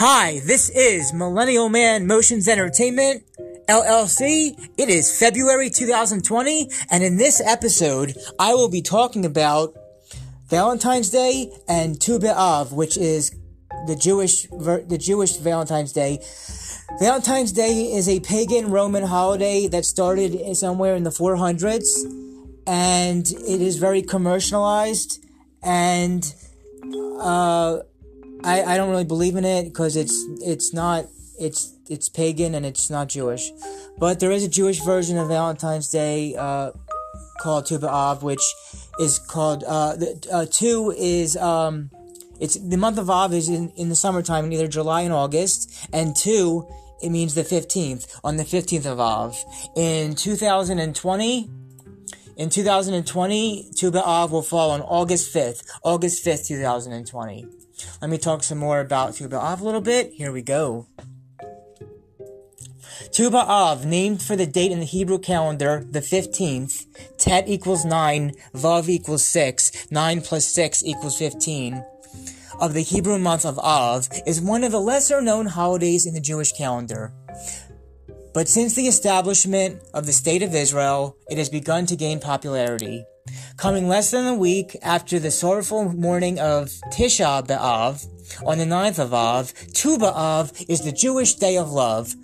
Hi, this is Millennial Man Motions Entertainment, LLC. It is February 2020, and in this episode, I will be talking about Valentine's Day and Tu B'Av, which is the Jewish the Jewish Valentine's Day. Valentine's Day is a pagan Roman holiday that started somewhere in the 400s, and it is very commercialized and uh, I, I don't really believe in it because it's it's not it's it's pagan and it's not Jewish, but there is a Jewish version of Valentine's Day uh, called Tu B'Av, which is called uh, the, uh, is um, it's the month of Av is in, in the summertime in either July and August, and two it means the fifteenth on the fifteenth of Av in two thousand and twenty. In 2020, Tu B'Av will fall on August 5th, August 5th, 2020. Let me talk some more about Tu B'Av a little bit. Here we go. Tu B'Av, named for the date in the Hebrew calendar, the 15th, Tet equals 9, Vav equals 6, 9 plus 6 equals 15, of the Hebrew month of Av, is one of the lesser known holidays in the Jewish calendar. But since the establishment of the State of Israel, it has begun to gain popularity. Coming less than a week after the sorrowful mourning of Tisha B'Av, on the 9th of Av, Tu B'Av is the Jewish Day of Love.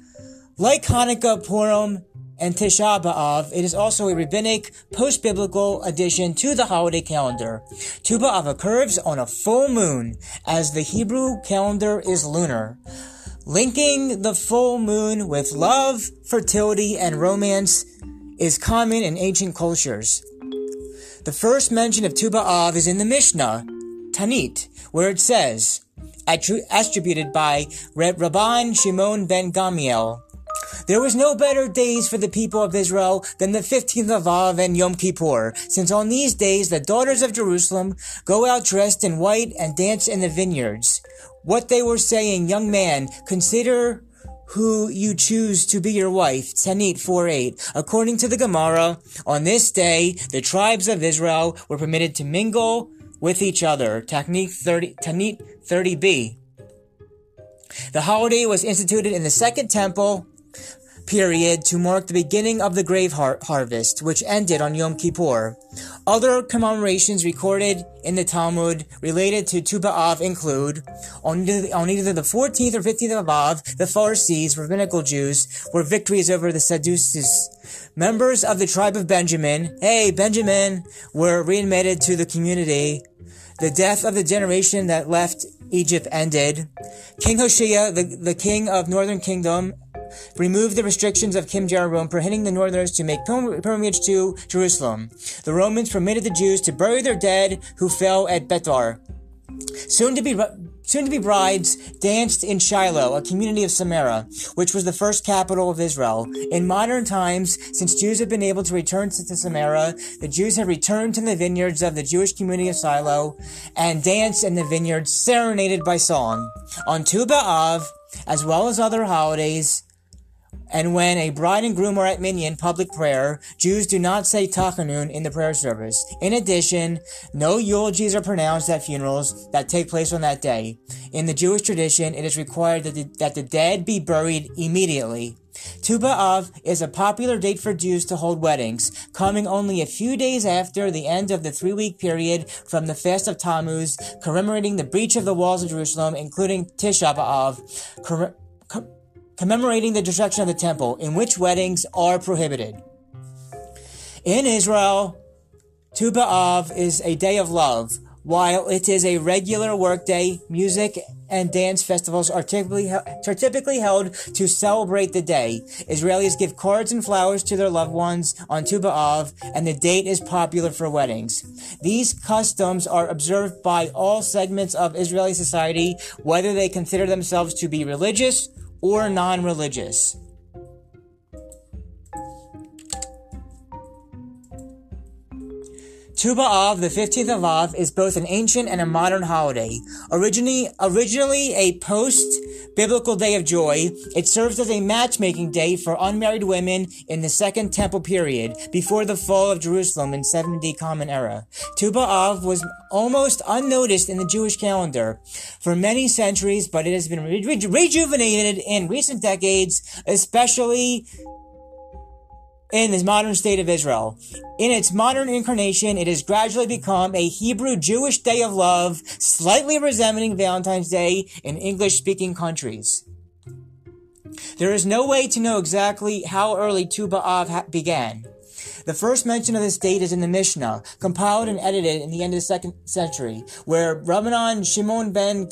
Like Hanukkah, Purim, and Tisha B'Av, it is also a rabbinic, post-biblical addition to the holiday calendar. Tu B'Av occurs on a full moon, as the Hebrew calendar is lunar. Linking the full moon with love, fertility, and romance is common in ancient cultures. The first mention of Tu B'Av is in the Mishnah, Taanit, where it says, attributed by Rabban Shimon ben Gamliel, there was no better days for the people of Israel than the 15th of Av and Yom Kippur, since on these days the daughters of Jerusalem go out dressed in white and dance in the vineyards what they were saying, young man, consider who you choose to be your wife. Taanit 4.8. According to the Gemara, on this day, the tribes of Israel were permitted to mingle with each other. Technique 30, Taanit 30b. The holiday was instituted in the Second Temple period to mark the beginning of the grave har- harvest, which ended on Yom Kippur. Other commemorations recorded in the Talmud related to Tu B'Av include on, on either the 14th or 15th of Av, the Pharisees, rabbinical Jews, were victories over the Sadducees. Members of the tribe of Benjamin, hey, Benjamin, were readmitted to the community. The death of the generation that left Egypt ended. King Hoshea, the, the king of northern kingdom, removed the restrictions of King Jeroboam, prohibiting the northerners to make pilgrimage to Jerusalem. The Romans permitted the Jews to bury their dead who fell at Bethar. Soon to be soon to be brides danced in Shiloh, a community of Samaria, which was the first capital of Israel. In modern times, since Jews have been able to return to Samaria, the Jews have returned to the vineyards of the Jewish community of Shiloh and danced in the vineyards, serenaded by song. On Tu B'Av, as well as other holidays, and when a bride and groom are at minyan public prayer, Jews do not say tachanun in the prayer service. In addition, no eulogies are pronounced at funerals that take place on that day. In the Jewish tradition, it is required that the, that the dead be buried immediately. Tu B'Av is a popular date for Jews to hold weddings, coming only a few days after the end of the three-week period from the Fast of Tammuz, commemorating the breach of the walls of Jerusalem, including Tisha B'Av, commemorating the destruction of the temple, in which weddings are prohibited. In Israel, Tu B'Av is a day of love. While it is a regular workday, music and dance festivals are typically, are typically held to celebrate the day. Israelis give cards and flowers to their loved ones on Tu B'Av, and the date is popular for weddings. These customs are observed by all segments of Israeli society, whether they consider themselves to be religious or non religious. Tu B'Av, the 15th of Av, is both an ancient and a modern holiday. Originally, originally a post-biblical day of joy, it serves as a matchmaking day for unmarried women in the Second Temple period, before the fall of Jerusalem in 70 Common Era. Tu B'Av was almost unnoticed in the Jewish calendar for many centuries, but it has been re- re- rejuvenated in recent decades, especially in the modern state of Israel. In its modern incarnation, it has gradually become a Hebrew Jewish day of love, slightly resembling Valentine's Day in English speaking countries. There is no way to know exactly how early Tu B'Av ha- began. The first mention of this date is in the Mishnah, compiled and edited in the end of the second century, where Rabbanan Shimon ben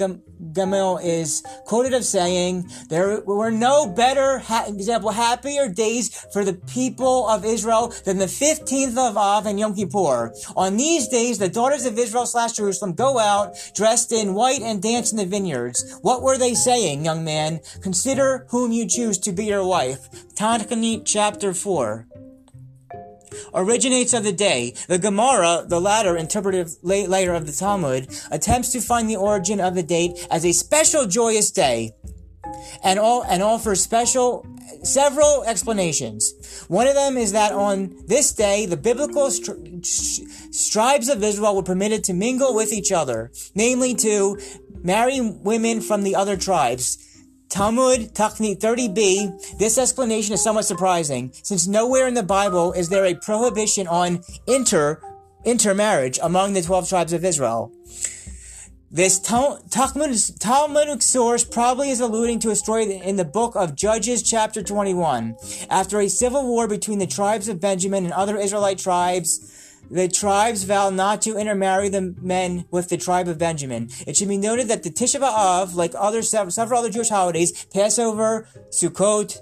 Gamliel is quoted of saying, "There were no better, ha- example, happier days for the people of Israel than the 15th of Av and Yom Kippur. On these days, the daughters of Israel slash Jerusalem go out dressed in white and dance in the vineyards. What were they saying, young man? Consider whom you choose to be your wife." Tanakh chapter 4 originates of the day. The Gemara, the latter interpretive layer of the Talmud, attempts to find the origin of the date as a special joyous day and all and offers special several explanations. One of them is that on this day, the biblical tribes of Israel were permitted to mingle with each other, namely to marry women from the other tribes. Talmud Tachnit 30b, this explanation is somewhat surprising, since nowhere in the Bible is there a prohibition on inter intermarriage among the 12 tribes of Israel. This Talmudic source probably is alluding to a story in the book of Judges chapter 21. After a civil war between the tribes of Benjamin and other Israelite tribes, the tribes vow not to intermarry the men with the tribe of Benjamin. It should be noted that the Tisha B'Av, like other several other Jewish holidays, Passover, Sukkot,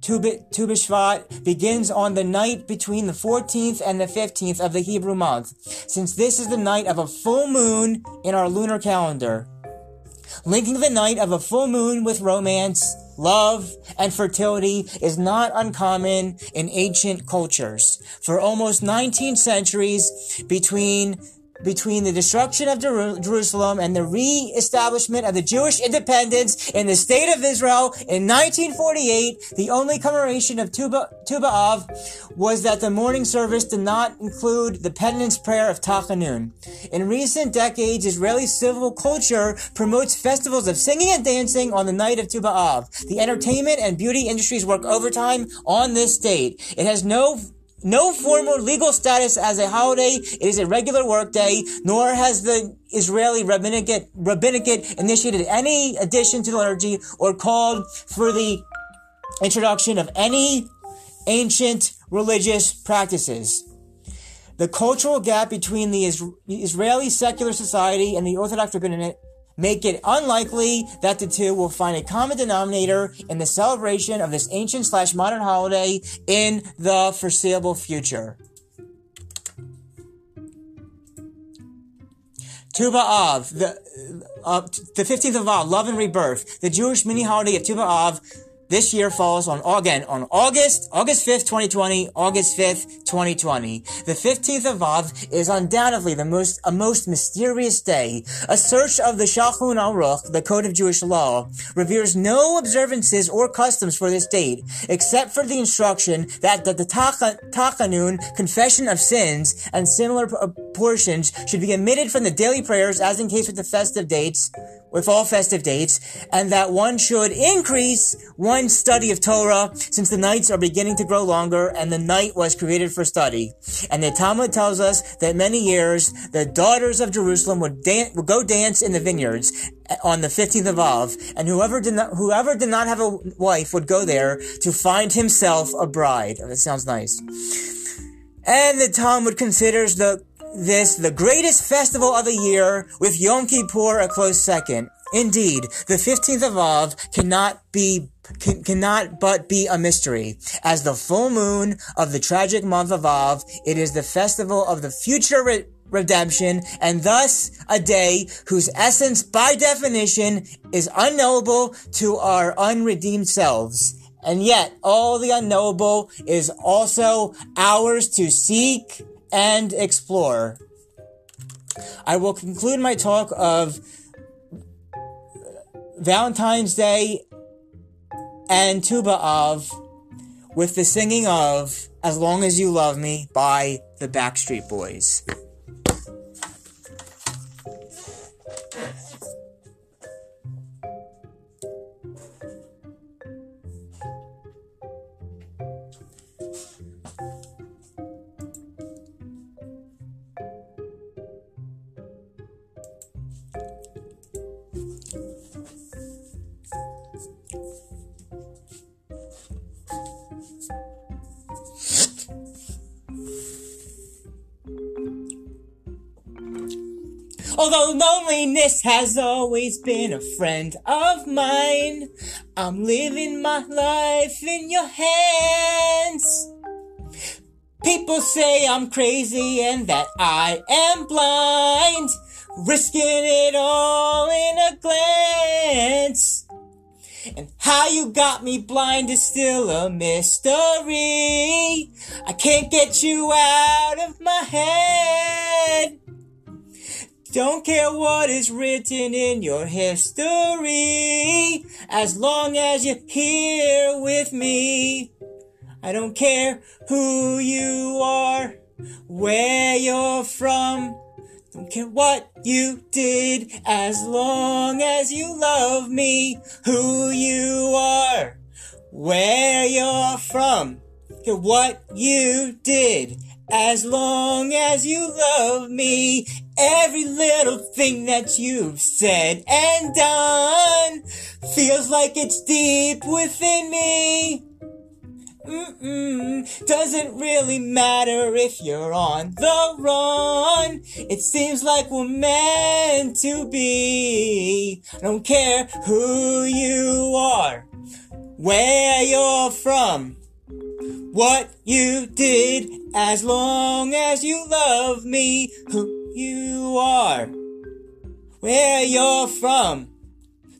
Tu B'Shvat, begins on the night between the 14th and the 15th of the Hebrew month, since this is the night of a full moon in our lunar calendar. Linking the night of a full moon with romance, love, and fertility is not uncommon in ancient cultures. For almost 19 centuries between between the destruction of Jer- Jerusalem and the re-establishment of the Jewish independence in the state of Israel in 1948, the only commemoration of Tu B'Av was that the morning service did not include the penance prayer of Tachanun. In recent decades, Israeli civil culture promotes festivals of singing and dancing on the night of Tu B'Av. The entertainment and beauty industries work overtime on this date. It has no no formal legal status as a holiday. It is a regular workday, nor has the Israeli rabbinic, rabbinic initiated any addition to the liturgy or called for the introduction of any ancient religious practices. The cultural gap between the Israeli secular society and the Orthodox rabbinic make it unlikely that the two will find a common denominator in the celebration of this ancient slash modern holiday in the foreseeable future. Tu B'Av, the, uh, the 15th of Av, Love and Rebirth, the Jewish mini holiday of Tu B'Av, this year falls on, again, on August, August 5th, 2020, August 5th, 2020. The 15th of Av is undoubtedly the most, a most mysterious day. A search of the Shulchan Aruch, the Code of Jewish Law, reveals no observances or customs for this date, except for the instruction that the, the Tachanun, confession of sins, and similar uh, portions should be omitted from the daily prayers as in case with the festive dates, with all festive dates, and that one should increase one's study of Torah since the nights are beginning to grow longer and the night was created for study. And the Talmud tells us that many years the daughters of Jerusalem would, dan- would go dance in the vineyards eh, on the 15th of Av, and whoever did not, whoever did not have a wife would go there to find himself a bride. Oh, that sounds nice. And the Talmud considers the this the greatest festival of the year, with Yom Kippur a close second. Indeed, the 15th of Av cannot be can, cannot but be a mystery. As the full moon of the tragic month of Av, it is the festival of the future re- redemption, and thus a day whose essence, by definition, is unknowable to our unredeemed selves. And yet, all the unknowable is also ours to seek and explore. I will conclude my talk of Valentine's Day and Tu B'Av with the singing of As Long as You Love Me by the Backstreet Boys. Although loneliness has always been a friend of mine, I'm living my life in your hands. People say I'm crazy and that I am blind, risking it all in a glance. And how you got me blind is still a mystery. I can't get you out of my head. Don't care what is written in your history, as long as you're here with me. I don't care who you are, where you're from, don't care what you did, as long as you love me, who you are, where you're from, Don't care what you did, as long as you love me, every little thing that you've said and done feels like it's deep within me. Mm-mm. Doesn't really matter if you're on the run. It seems like we're meant to be. I don't care who you are, where you're from what you did as long as you love me, who you are, where you're from,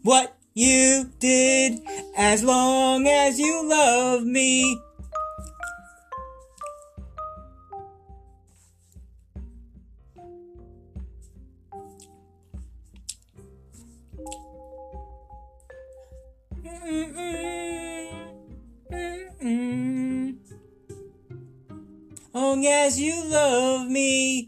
what you did as long as you love me. Mm-mm. Long as you love me.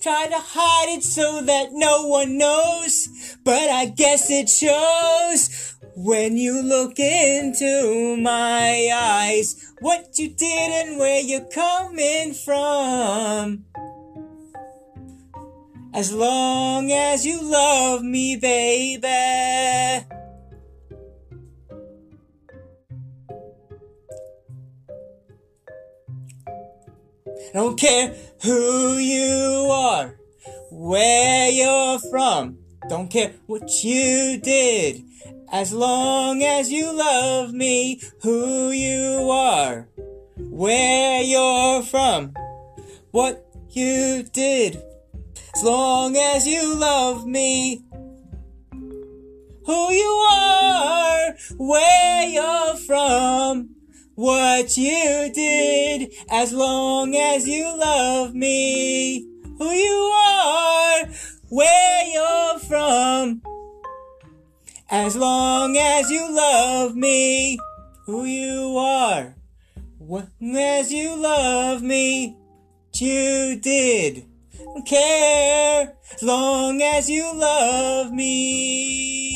Try to hide it so that no one knows, but I guess it shows when you look into my eyes what you did and where you're coming from. As long as you love me, baby. I don't care who you are, where you're from, don't care what you did, as long as you love me, who you are, where you're from, what you did, as long as you love me, who you are, where you're from, what you did as long as you love me, who you are, where you're from. As long as you love me, who you are, as you love me, you did. Care as long as you love me.